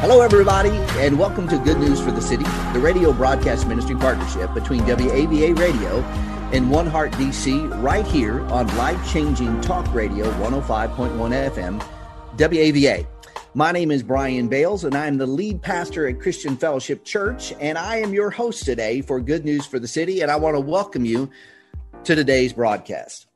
Hello, everybody, and welcome to Good News for the City, the radio broadcast ministry partnership between WAVA Radio and One Heart DC, right here on life changing talk radio 105.1 FM, WAVA. My name is Brian Bales, and I am the lead pastor at Christian Fellowship Church, and I am your host today for Good News for the City, and I want to welcome you to today's broadcast.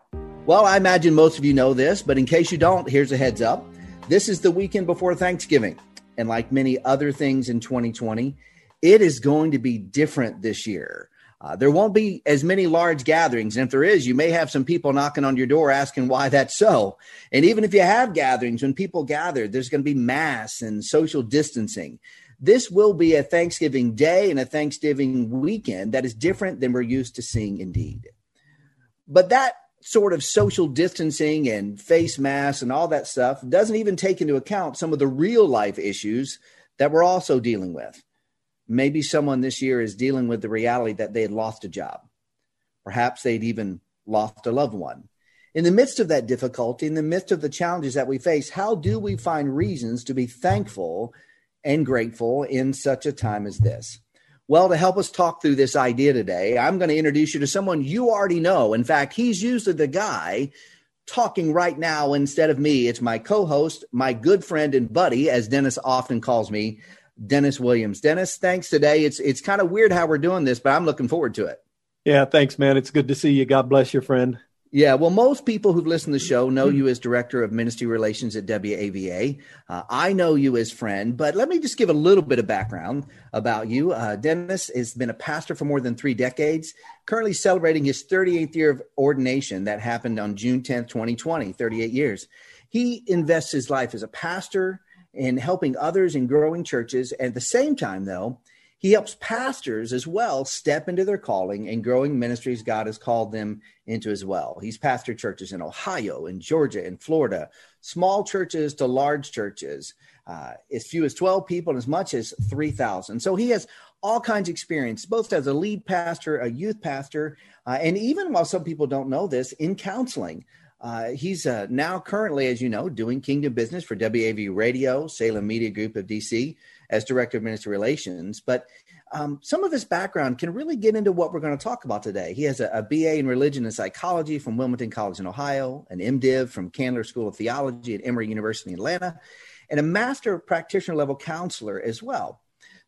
Well, I imagine most of you know this, but in case you don't, here's a heads up. This is the weekend before Thanksgiving. And like many other things in 2020, it is going to be different this year. Uh, there won't be as many large gatherings. And if there is, you may have some people knocking on your door asking why that's so. And even if you have gatherings, when people gather, there's going to be mass and social distancing. This will be a Thanksgiving day and a Thanksgiving weekend that is different than we're used to seeing indeed. But that sort of social distancing and face masks and all that stuff doesn't even take into account some of the real life issues that we're also dealing with. Maybe someone this year is dealing with the reality that they had lost a job. Perhaps they'd even lost a loved one. In the midst of that difficulty, in the midst of the challenges that we face, how do we find reasons to be thankful and grateful in such a time as this? Well, to help us talk through this idea today, I'm going to introduce you to someone you already know. In fact, he's usually the guy talking right now instead of me. It's my co host, my good friend and buddy, as Dennis often calls me, Dennis Williams. Dennis, thanks today. It's, it's kind of weird how we're doing this, but I'm looking forward to it. Yeah, thanks, man. It's good to see you. God bless your friend. Yeah, well, most people who've listened to the show know you as director of ministry relations at WAVA. Uh, I know you as friend, but let me just give a little bit of background about you. Uh, Dennis has been a pastor for more than three decades, currently celebrating his 38th year of ordination that happened on June 10th, 2020, 38 years. He invests his life as a pastor in helping others in growing churches. At the same time, though, he helps pastors as well step into their calling and growing ministries God has called them into as well. He's pastored churches in Ohio, in Georgia, in Florida, small churches to large churches, uh, as few as 12 people and as much as 3,000. So he has all kinds of experience, both as a lead pastor, a youth pastor, uh, and even while some people don't know this, in counseling. Uh, he's uh, now currently, as you know, doing kingdom business for WAV Radio, Salem Media Group of DC, as director of ministry relations. But um, some of his background can really get into what we're going to talk about today. He has a, a, BA in religion and psychology from Wilmington College in Ohio, an MDiv from Candler School of Theology at Emory University in Atlanta, and a master practitioner level counselor as well.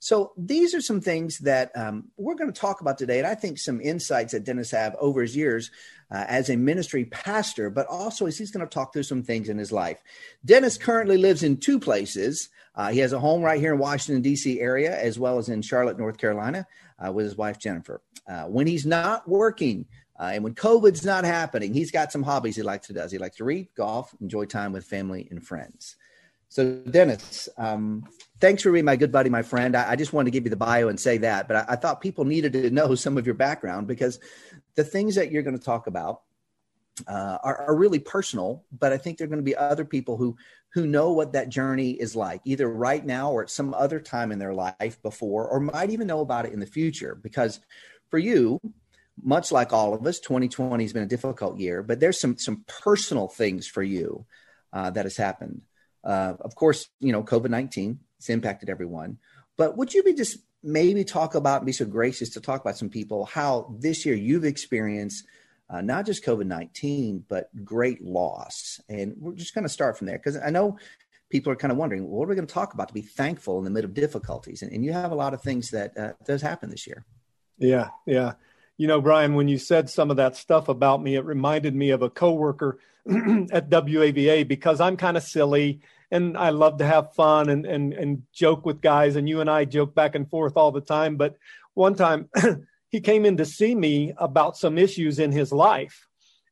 So these are some things that um, we're going to talk about today, and I think some insights that Dennis have over his years uh, as a ministry pastor, but also as he's going to talk through some things in his life. Dennis currently lives in two places. Uh, he has a home right here in Washington, D.C. area, as well as in Charlotte, North Carolina, uh, with his wife, Jennifer. Uh, when he's not working uh, and when COVID's not happening, he's got some hobbies he likes to do. He likes to read, golf, enjoy time with family and friends. So, Dennis, um, thanks for being my good buddy, my friend. I, I, just wanted to give you the bio and say that, but I, I thought people needed to know some of your background because the things that you're going to talk about uh, are, are, really personal, but I think there are going to be other people who who know what that journey is like, either right now or at some other time in their life before, or might even know about it in the future. Because for you, much like all of us, 2020 has been a difficult year, but there's some some personal things for you uh, that has happened. Uh, of course, you know COVID 19 it's impacted everyone. But would you be just maybe talk about, be so gracious to talk about some people how this year you've experienced uh, not just COVID 19, but great loss. And we're just going to start from there because I know people are kind of wondering, what are we going to talk about to be thankful in the middle of difficulties? And, and you have a lot of things that uh, does happen this year. Yeah, yeah. You know, Brian, when you said some of that stuff about me, it reminded me of a coworker at WAVA because I'm kind of silly and I love to have fun and, and, and joke with guys. And you and I joke back and forth all the time. But one time he came in to see me about some issues in his life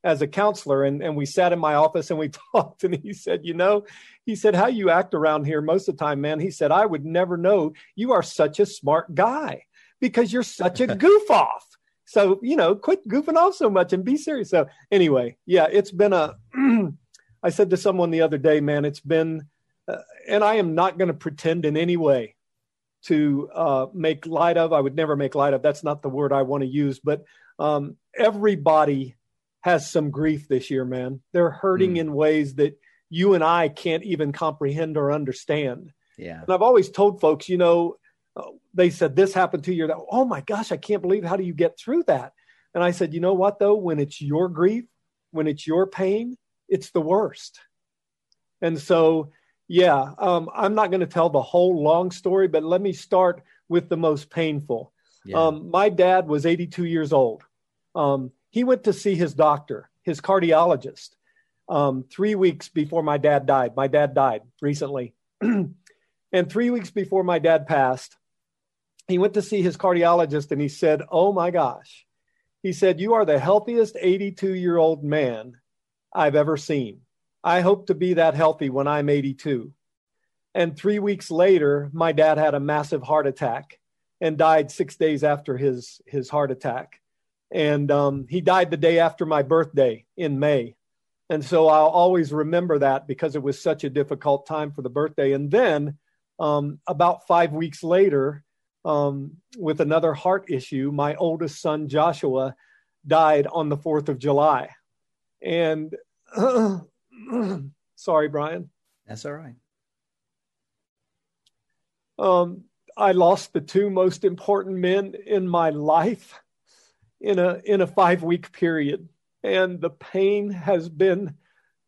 as a counselor. And, and we sat in my office and we talked. And he said, You know, he said, How you act around here most of the time, man. He said, I would never know you are such a smart guy because you're such a goof off. So, you know, quit goofing off so much and be serious. So, anyway, yeah, it's been a, I said to someone the other day, man, it's been, uh, and I am not going to pretend in any way to uh, make light of. I would never make light of. That's not the word I want to use. But um, everybody has some grief this year, man. They're hurting mm. in ways that you and I can't even comprehend or understand. Yeah. And I've always told folks, you know, uh, they said this happened to you. That, oh my gosh, I can't believe how do you get through that? And I said, you know what though, when it's your grief, when it's your pain, it's the worst. And so, yeah, um, I'm not going to tell the whole long story, but let me start with the most painful. Yeah. Um, my dad was 82 years old. Um, he went to see his doctor, his cardiologist, um, three weeks before my dad died. My dad died recently. and three weeks before my dad passed, he went to see his cardiologist and he said, Oh my gosh. He said, You are the healthiest 82 year old man I've ever seen. I hope to be that healthy when I'm 82. And three weeks later, my dad had a massive heart attack and died six days after his, his heart attack. And um, he died the day after my birthday in May. And so I'll always remember that because it was such a difficult time for the birthday. And then um, about five weeks later, um, with another heart issue, my oldest son, Joshua, died on the 4th of July. And uh, sorry, Brian. That's all right. Um, I lost the two most important men in my life in a in a five week period, and the pain has been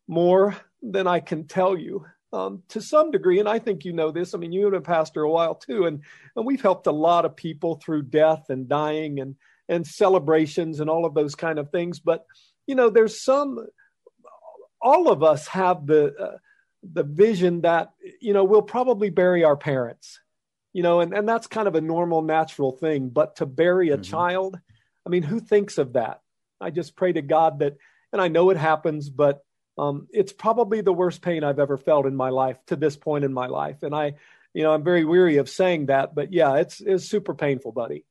more than I can tell you. Um, to some degree, and I think you know this. I mean, you've been a pastor a while too, and and we've helped a lot of people through death and dying and and celebrations and all of those kind of things. But you know, there's some. All of us have the uh, the vision that you know we'll probably bury our parents you know, and, and that's kind of a normal, natural thing. But to bury a mm-hmm. child, I mean, who thinks of that? I just pray to God that, and I know it happens, but um, it's probably the worst pain I've ever felt in my life to this point in my life. And I, you know, I'm very weary of saying that, but yeah, it's it's super painful, buddy.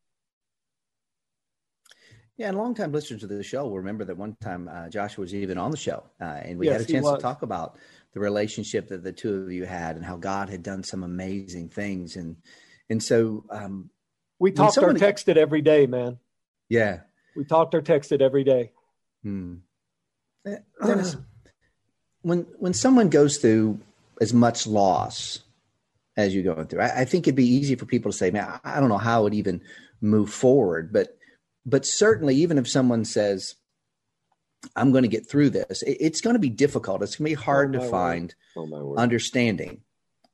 Yeah, and long time listeners to the show will remember that one time uh, Joshua was even on the show, uh, and we yes, had a chance to talk about the relationship that the two of you had and how God had done some amazing things. And and so um, we talked someone, or texted every day, man. Yeah, we talked or texted every day. Hmm. Eh, Dennis, when when someone goes through as much loss as you're going through, I, I think it'd be easy for people to say, "Man, I don't know how it even move forward," but but certainly, even if someone says, I'm going to get through this. It's going to be difficult. It's going to be hard oh, to find oh, understanding,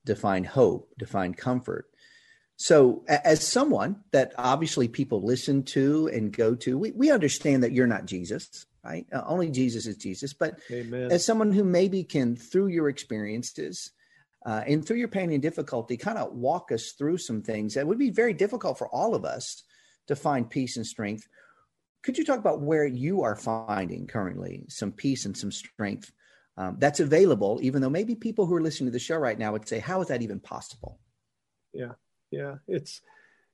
to find hope, to find comfort. So, as someone that obviously people listen to and go to, we, we understand that you're not Jesus, right? Uh, only Jesus is Jesus. But Amen. as someone who maybe can, through your experiences uh, and through your pain and difficulty, kind of walk us through some things that would be very difficult for all of us to find peace and strength could you talk about where you are finding currently some peace and some strength um, that's available, even though maybe people who are listening to the show right now would say, "How is that even possible?" Yeah, yeah, it's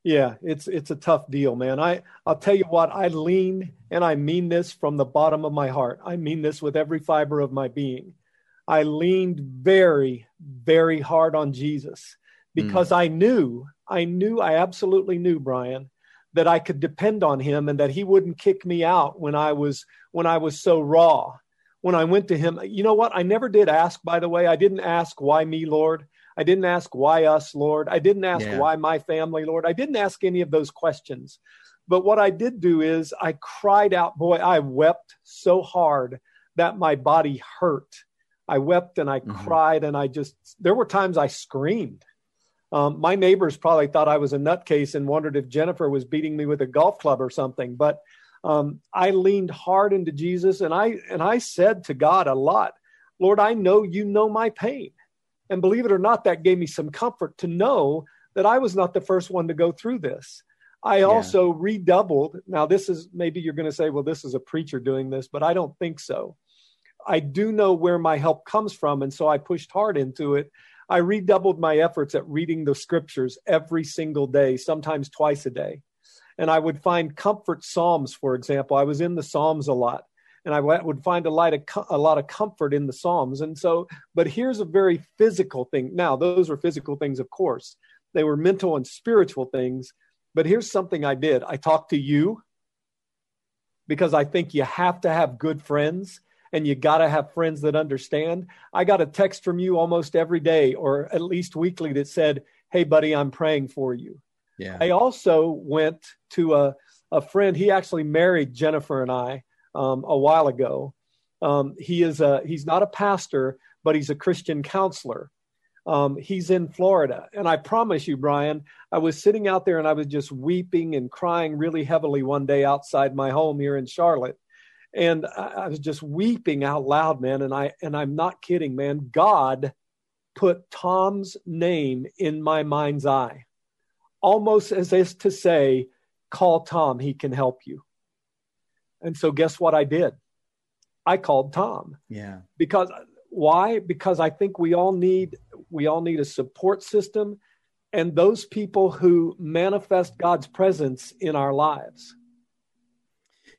yeah, it's it's a tough deal, man. I I'll tell you what, I lean and I mean this from the bottom of my heart. I mean this with every fiber of my being. I leaned very, very hard on Jesus because mm. I knew, I knew, I absolutely knew, Brian, that I could depend on him and that he wouldn't kick me out when I was when I was so raw. When I went to him, you know what? I never did ask, by the way. I didn't ask why me, Lord. I didn't ask why us, Lord. I didn't ask yeah. why my family, Lord. I didn't ask any of those questions. But what I did do is I cried out, boy, I wept so hard that my body hurt. I wept and I mm-hmm. cried and I just, there were times I screamed. Um, my neighbors probably thought I was a nutcase and wondered if Jennifer was beating me with a golf club or something. But um, I leaned hard into Jesus and I and I said to God a lot, Lord, I know you know my pain. And believe it or not, that gave me some comfort to know that I was not the first one to go through this. I yeah. also redoubled. Now, this is maybe you're going to say, well, this is a preacher doing this, but I don't think so. I do know where my help comes from. And so I pushed hard into it. I redoubled my efforts at reading the scriptures every single day, sometimes twice a day. And I would find comfort Psalms, for example. I was in the Psalms a lot and I would find a lot of a lot of comfort in the Psalms. And so, but here's a very physical thing. Now, those were physical things, of course. They were mental and spiritual things. But here's something I did. I talked to you because I think you have to have good friends and you got to have friends that understand. I got a text from you almost every day or at least weekly that said, "Hey buddy, I'm praying for you." Yeah. I also went to a a friend. He actually married Jennifer and I um, a while ago. Um, he is a he's not a pastor, but he's a Christian counselor. Um, he's in Florida, and I promise you, Brian, I was sitting out there and I was just weeping and crying really heavily one day outside my home here in Charlotte, and I, I was just weeping out loud, man. And I and I'm not kidding, man. God put Tom's name in my mind's eye, almost as if to say, "Call Tom; he can help you." And so guess what I did? I called Tom. Yeah. Because why? Because I think we all need we all need a support system and those people who manifest God's presence in our lives.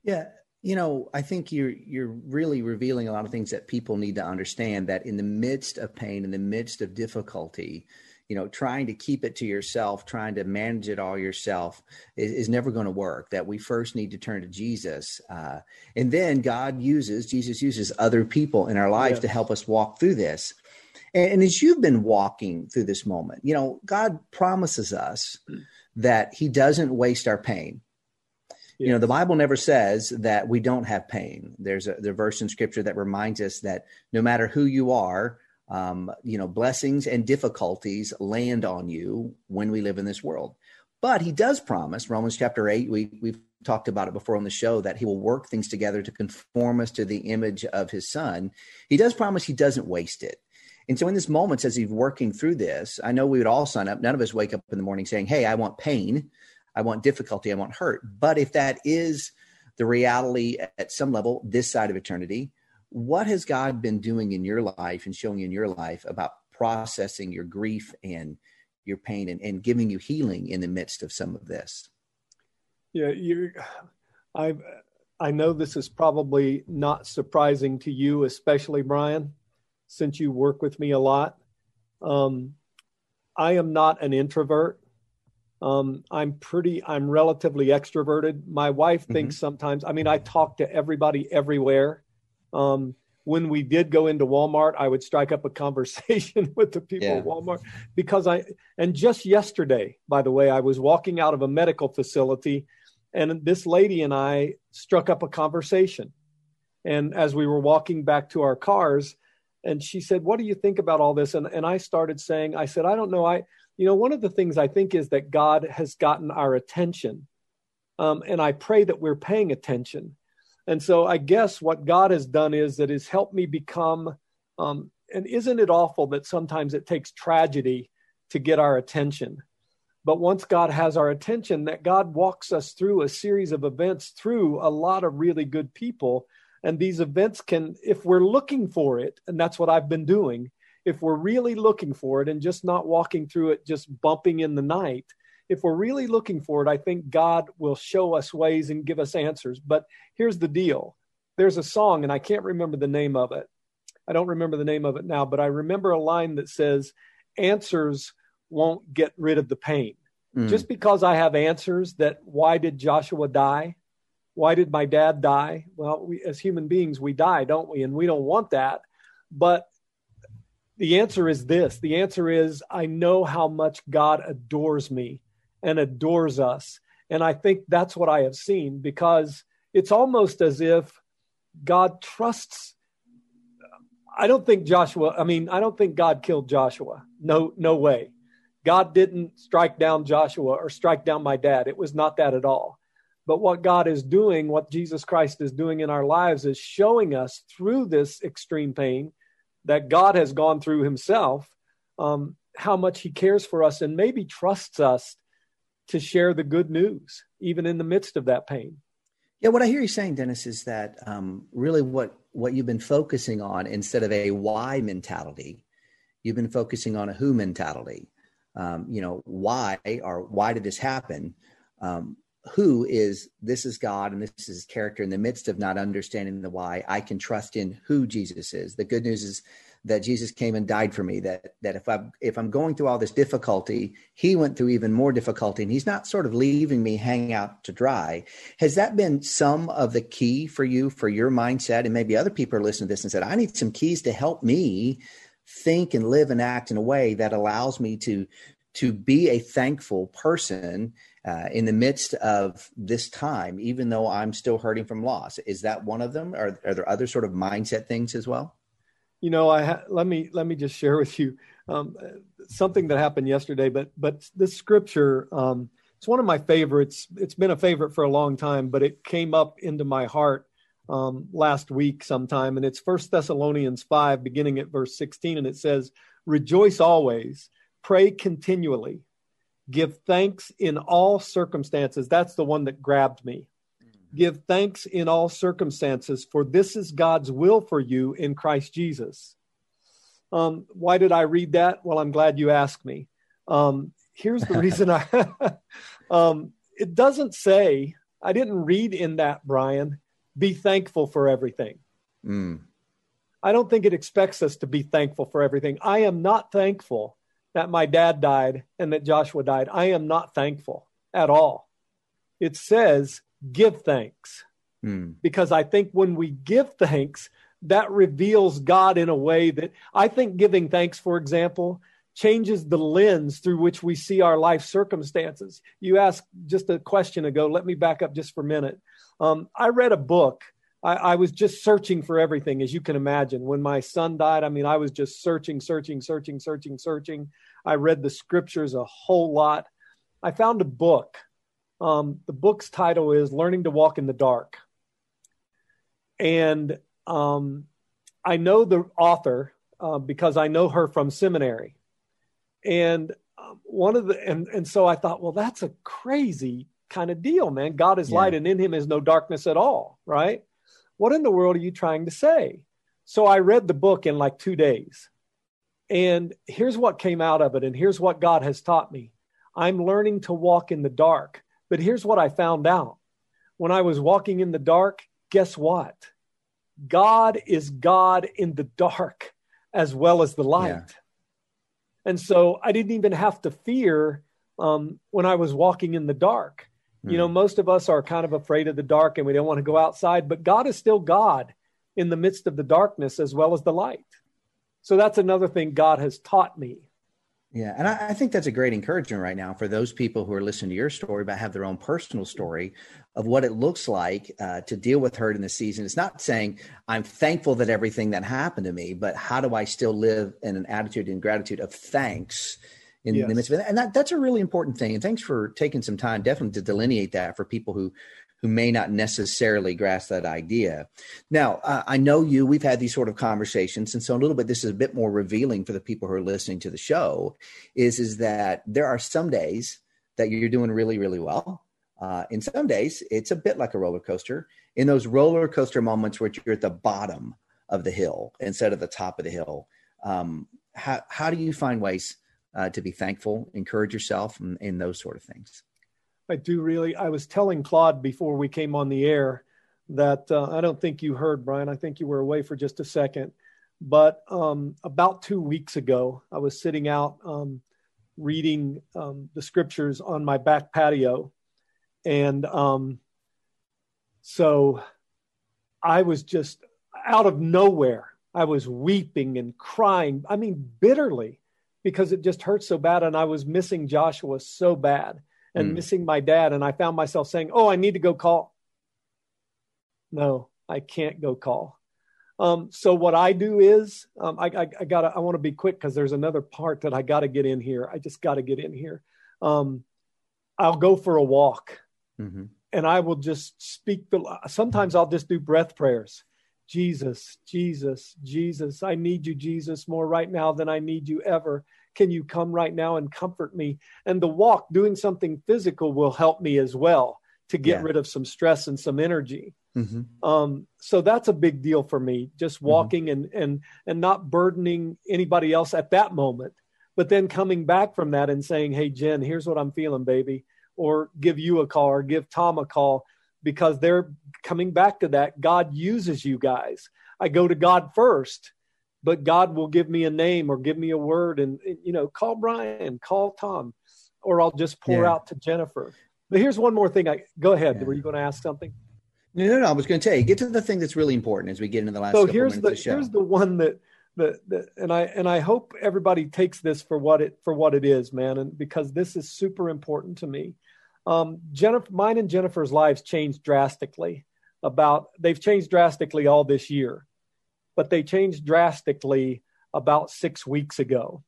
Yeah, you know, I think you're you're really revealing a lot of things that people need to understand that in the midst of pain, in the midst of difficulty, you know trying to keep it to yourself trying to manage it all yourself is, is never going to work that we first need to turn to jesus uh, and then god uses jesus uses other people in our lives yes. to help us walk through this and, and as you've been walking through this moment you know god promises us that he doesn't waste our pain you know the bible never says that we don't have pain there's a, verse in scripture that reminds us that no matter who you are um, you know, blessings and difficulties land on you when we live in this world. But he does promise, Romans chapter 8, we, we've talked about it before on the show, that he will work things together to conform us to the image of his son. He does promise he doesn't waste it. And so in this moment, as he's working through this, I know we would all sign up. None of us wake up in the morning saying, Hey, I want pain, I want difficulty, I want hurt. But if that is the reality at some level, this side of eternity, what has God been doing in your life and showing in your life about processing your grief and your pain and, and giving you healing in the midst of some of this? Yeah, you I I know this is probably not surprising to you, especially Brian, since you work with me a lot. Um, I am not an introvert. Um, I'm pretty, I'm relatively extroverted. My wife mm-hmm. thinks sometimes, I mean, I talk to everybody everywhere. Um, when we did go into Walmart, I would strike up a conversation with the people yeah. at Walmart because I, and just yesterday, by the way, I was walking out of a medical facility and this lady and I struck up a conversation. And as we were walking back to our cars, and she said, What do you think about all this? And, and I started saying, I said, I don't know. I, you know, one of the things I think is that God has gotten our attention. Um, and I pray that we're paying attention. And so I guess what God has done is that has helped me become, um, and isn't it awful that sometimes it takes tragedy to get our attention? But once God has our attention, that God walks us through a series of events through a lot of really good people. And these events can, if we're looking for it, and that's what I've been doing, if we're really looking for it and just not walking through it, just bumping in the night, if we're really looking for it, I think God will show us ways and give us answers. But here's the deal there's a song, and I can't remember the name of it. I don't remember the name of it now, but I remember a line that says, Answers won't get rid of the pain. Mm. Just because I have answers that why did Joshua die? Why did my dad die? Well, we, as human beings, we die, don't we? And we don't want that. But the answer is this the answer is I know how much God adores me and adores us. And I think that's what I have seen because it's almost as if God trusts. I don't think Joshua, I mean, I don't think God killed Joshua. No, no way. God didn't strike down Joshua or strike down my dad. It was not that at all. But what God is doing, what Jesus Christ is doing in our lives, is showing us through this extreme pain that God has gone through himself, um, how much he cares for us and maybe trusts us to share the good news, even in the midst of that pain. Yeah, what I hear you saying, Dennis, is that um, really what what you've been focusing on instead of a why mentality, you've been focusing on a who mentality. Um, you know, why or why did this happen? Um, who is this is God and this is his character in the midst of not understanding the why. I can trust in who Jesus is. The good news is that Jesus came and died for me. That that if I'm if I'm going through all this difficulty, he went through even more difficulty, and he's not sort of leaving me hang out to dry. Has that been some of the key for you for your mindset? And maybe other people are listening to this and said, I need some keys to help me think and live and act in a way that allows me to to be a thankful person uh, in the midst of this time, even though I'm still hurting from loss. Is that one of them? Are, are there other sort of mindset things as well? you know, I ha- let me let me just share with you um, something that happened yesterday. But but this scripture, um, it's one of my favorites. It's been a favorite for a long time, but it came up into my heart um, last week sometime, and it's First Thessalonians five, beginning at verse sixteen, and it says, "Rejoice always, pray continually, give thanks in all circumstances." That's the one that grabbed me. Give thanks in all circumstances, for this is God's will for you in Christ Jesus. Um, why did I read that? Well, I'm glad you asked me. Um, here's the reason I. um, it doesn't say, I didn't read in that, Brian, be thankful for everything. Mm. I don't think it expects us to be thankful for everything. I am not thankful that my dad died and that Joshua died. I am not thankful at all. It says, give thanks. Hmm. Because I think when we give thanks, that reveals God in a way that I think giving thanks, for example, changes the lens through which we see our life circumstances. You asked just a question ago. Let me back up just for a minute. Um, I read a book. I, I, was just searching for everything, as you can imagine. When my son died, I mean, I was just searching, searching, searching, searching, searching. I read the scriptures a whole lot. I found a book um, the book's title is Learning to Walk in the Dark. And um, I know the author uh, because I know her from seminary. And um, one of the, and, and so I thought, well, that's a crazy kind of deal, man. God is yeah. light and in him is no darkness at all, right? What in the world are you trying to say? So I read the book in like two days. And here's what came out of it, and here's what God has taught me I'm learning to walk in the dark but here's what I found out when I was walking in the dark guess what? God is God in the dark as well as the light. Yeah. And so I didn't even have to fear um, when I was walking in the dark. Mm. You know, hmm. most of us are kind of afraid of the dark and we don't want to go outside, but God is still God in the midst of the darkness as well as the light. So that's another thing God has taught me yeah, and I, I, think that's a great encouragement right now for those people who are listening to your story, but have their own personal story of what it looks like uh, to deal with hurt in the season. It's not saying I'm thankful that everything that happened to me, but how do I still live in an attitude and gratitude of thanks in yes. the midst of it? And that, that's a really important thing. And thanks for taking some time, definitely to delineate that for people who who may not necessarily grasp that idea. Now, uh, I know you, we've had these sort of conversations. And so a little bit, this is a bit more revealing for the people who are listening to the show is, is that there are some days that you're doing really, really well. Uh, in some days, it's a bit like a roller coaster. In those roller coaster moments where you're at the bottom of the hill instead of the top of the hill, um, how, how do you find ways uh, to be thankful, encourage yourself, and, and those sort of things? I do really. I was telling Claude before we came on the air that uh, I don't think you heard, Brian. I think you were away for just a second. But um, about two weeks ago, I was sitting out um, reading um, the scriptures on my back patio. And um, so I was just out of nowhere. I was weeping and crying. I mean, bitterly because it just hurt so bad. And I was missing Joshua so bad and mm. missing my dad. And I found myself saying, Oh, I need to go call. No, I can't go call. Um, so what I do is um, I, I, I, gotta I want to be quick because there's another part that I got to get in here. I just got to get in here. Um, I'll go for a walk, mm-hmm. and I will just speak the. Sometimes I'll just do breath prayers. Jesus, Jesus, Jesus, I need you, Jesus, more right now than I need you ever. Can you come right now and comfort me? And the walk, doing something physical, will help me as well to get yeah. rid of some stress and some energy. Mm-hmm. Um, so that's a big deal for me. Just mm-hmm. walking mm-hmm. and and and not burdening anybody else at that moment, but then coming back from that and saying, "Hey, Jen, here's what I'm feeling, baby," or give you a call or give Tom a call because they're coming back to that. God uses you guys. I go to God first, but God will give me a name or give me a word, and you know, call Brian, call Tom, or I'll just pour yeah. out to Jennifer. But here's one more thing. I go ahead. Yeah. Were you going to ask something? No, no, no. I was going to tell you, get to the thing that's really important as we get into the last. So here's the, the here's the one that the, the and I and I hope everybody takes this for what it for what it is, man, and because this is super important to me. Um, Jennifer, mine and Jennifer's lives changed drastically. About they've changed drastically all this year, but they changed drastically about six weeks ago,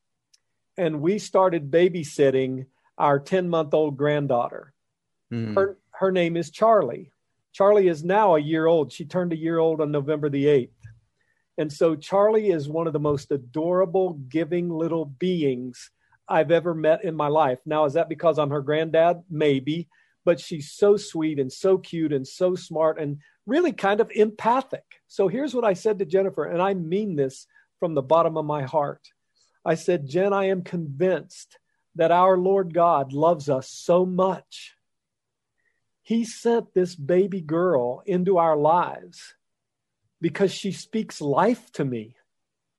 and we started babysitting our ten month old granddaughter. Mm. Her her name is Charlie Charlie is now a year old. She turned a year old on November the 8th. And so Charlie is one of the most adorable, giving little beings I've ever met in my life. Now, is that because I'm her granddad? Maybe. But she's so sweet and so cute and so smart and really kind of empathic. So here's what I said to Jennifer, and I mean this from the bottom of my heart. I said, Jen, I am convinced that our Lord God loves us so much he sent this baby girl into our lives because she speaks life to me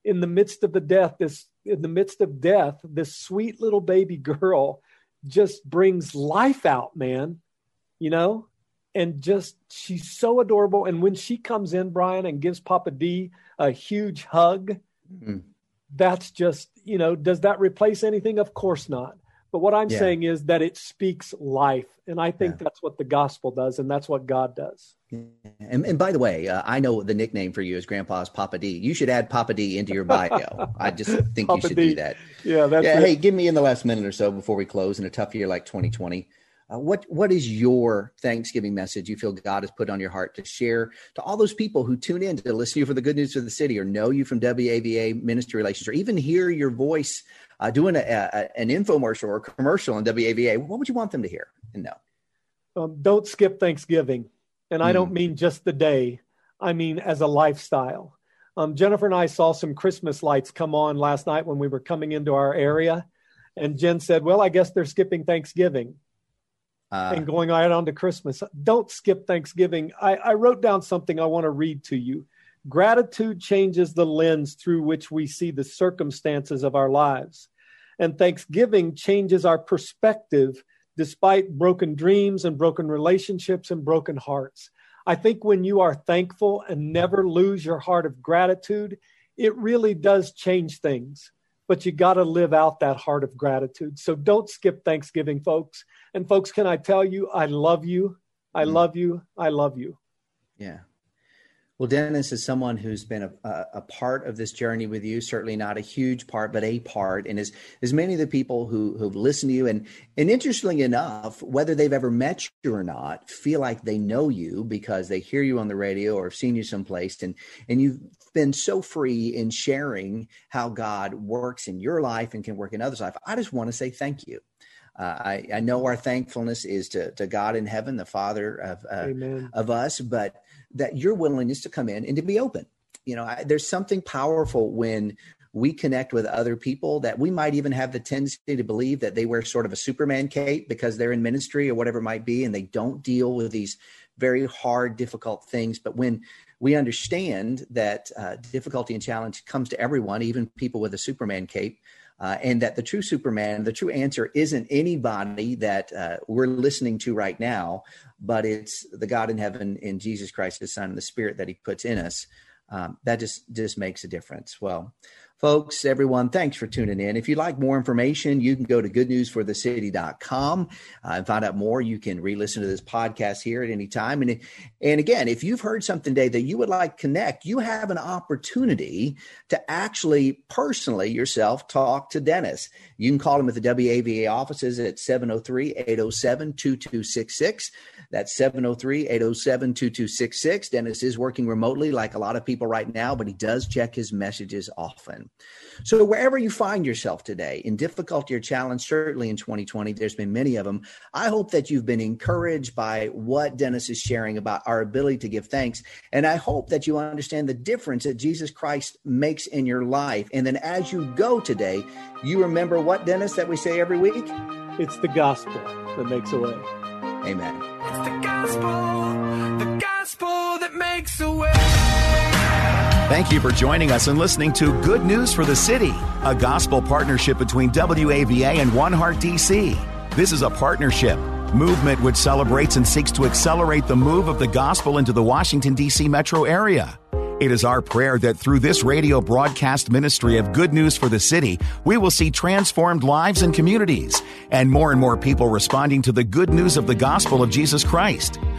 in the midst of the death this in the midst of death this sweet little baby girl just brings life out man you know and just she's so adorable and when she comes in brian and gives papa d a huge hug mm-hmm. that's just you know does that replace anything of course not but what I'm yeah. saying is that it speaks life. And I think yeah. that's what the gospel does, and that's what God does. And, and by the way, uh, I know the nickname for you is Grandpa's Papa D. You should add Papa D into your bio. I just think you should D. do that. Yeah, that's yeah. It. Hey, give me in the last minute or so before we close in a tough year like 2020. Uh, what what is your Thanksgiving message you feel God has put on your heart to share to all those people who tune in to listen to you for the good news of the city, or know you from WAVA Ministry Relations, or even hear your voice uh, doing a, a, an infomercial or commercial on WAVA? What would you want them to hear and know? Um, don't skip Thanksgiving, and I don't hmm. mean just the day. I mean as a lifestyle. Um, Jennifer and I saw some Christmas lights come on last night when we were coming into our area, and Jen said, "Well, I guess they're skipping Thanksgiving." Uh, and going right on to Christmas. Don't skip Thanksgiving. I, I wrote down something I want to read to you. Gratitude changes the lens through which we see the circumstances of our lives. And Thanksgiving changes our perspective despite broken dreams and broken relationships and broken hearts. I think when you are thankful and never lose your heart of gratitude, it really does change things but you got to live out that heart of gratitude. So don't skip Thanksgiving, folks. And folks, can I tell you, I love you. I mm. love you. I love you. Yeah. Well, Dennis is someone who's been a, a, a, part of this journey with you. Certainly not a huge part, but a part. And as as many of the people who who've listened to you, and and interestingly enough, whether they've ever met you or not, feel like they know you because they hear you on the radio or have seen you someplace, and and you've been so free in sharing how God works in your life and can work in others' life. I just want to say thank you. Uh, I, I, know our thankfulness is to, to God in heaven, the Father of uh, of us, but that your willingness to come in and to be open. You know, I, there's something powerful when we connect with other people that we might even have the tendency to believe that they wear sort of a Superman cape because they're in ministry or whatever it might be, and they don't deal with these very hard, difficult things. But when we understand that uh, difficulty and challenge comes to everyone, even people with a Superman cape, uh, and that the true Superman, the true answer isn't anybody that uh, we're listening to right now, but it's the God in heaven in Jesus Christ, His Son, and the Spirit that He puts in us. Um, that just just makes a difference. Well, Folks, everyone, thanks for tuning in. If you'd like more information, you can go to goodnewsforthecity.com uh, and find out more. You can re listen to this podcast here at any time. And, and again, if you've heard something today that you would like connect, you have an opportunity to actually personally yourself talk to Dennis. You can call him at the WAVA offices at 703 807 2266. That's 703 807 2266. Dennis is working remotely like a lot of people right now, but he does check his messages often. So, wherever you find yourself today, in difficulty or challenge, certainly in 2020, there's been many of them. I hope that you've been encouraged by what Dennis is sharing about our ability to give thanks. And I hope that you understand the difference that Jesus Christ makes in your life. And then as you go today, you remember what, Dennis, that we say every week? It's the gospel that makes a way. Amen. It's the gospel, the gospel that makes a way. Thank you for joining us and listening to Good News for the City, a gospel partnership between WAVA and One Heart DC. This is a partnership movement which celebrates and seeks to accelerate the move of the gospel into the Washington, D.C. metro area. It is our prayer that through this radio broadcast ministry of good news for the city, we will see transformed lives and communities, and more and more people responding to the good news of the gospel of Jesus Christ.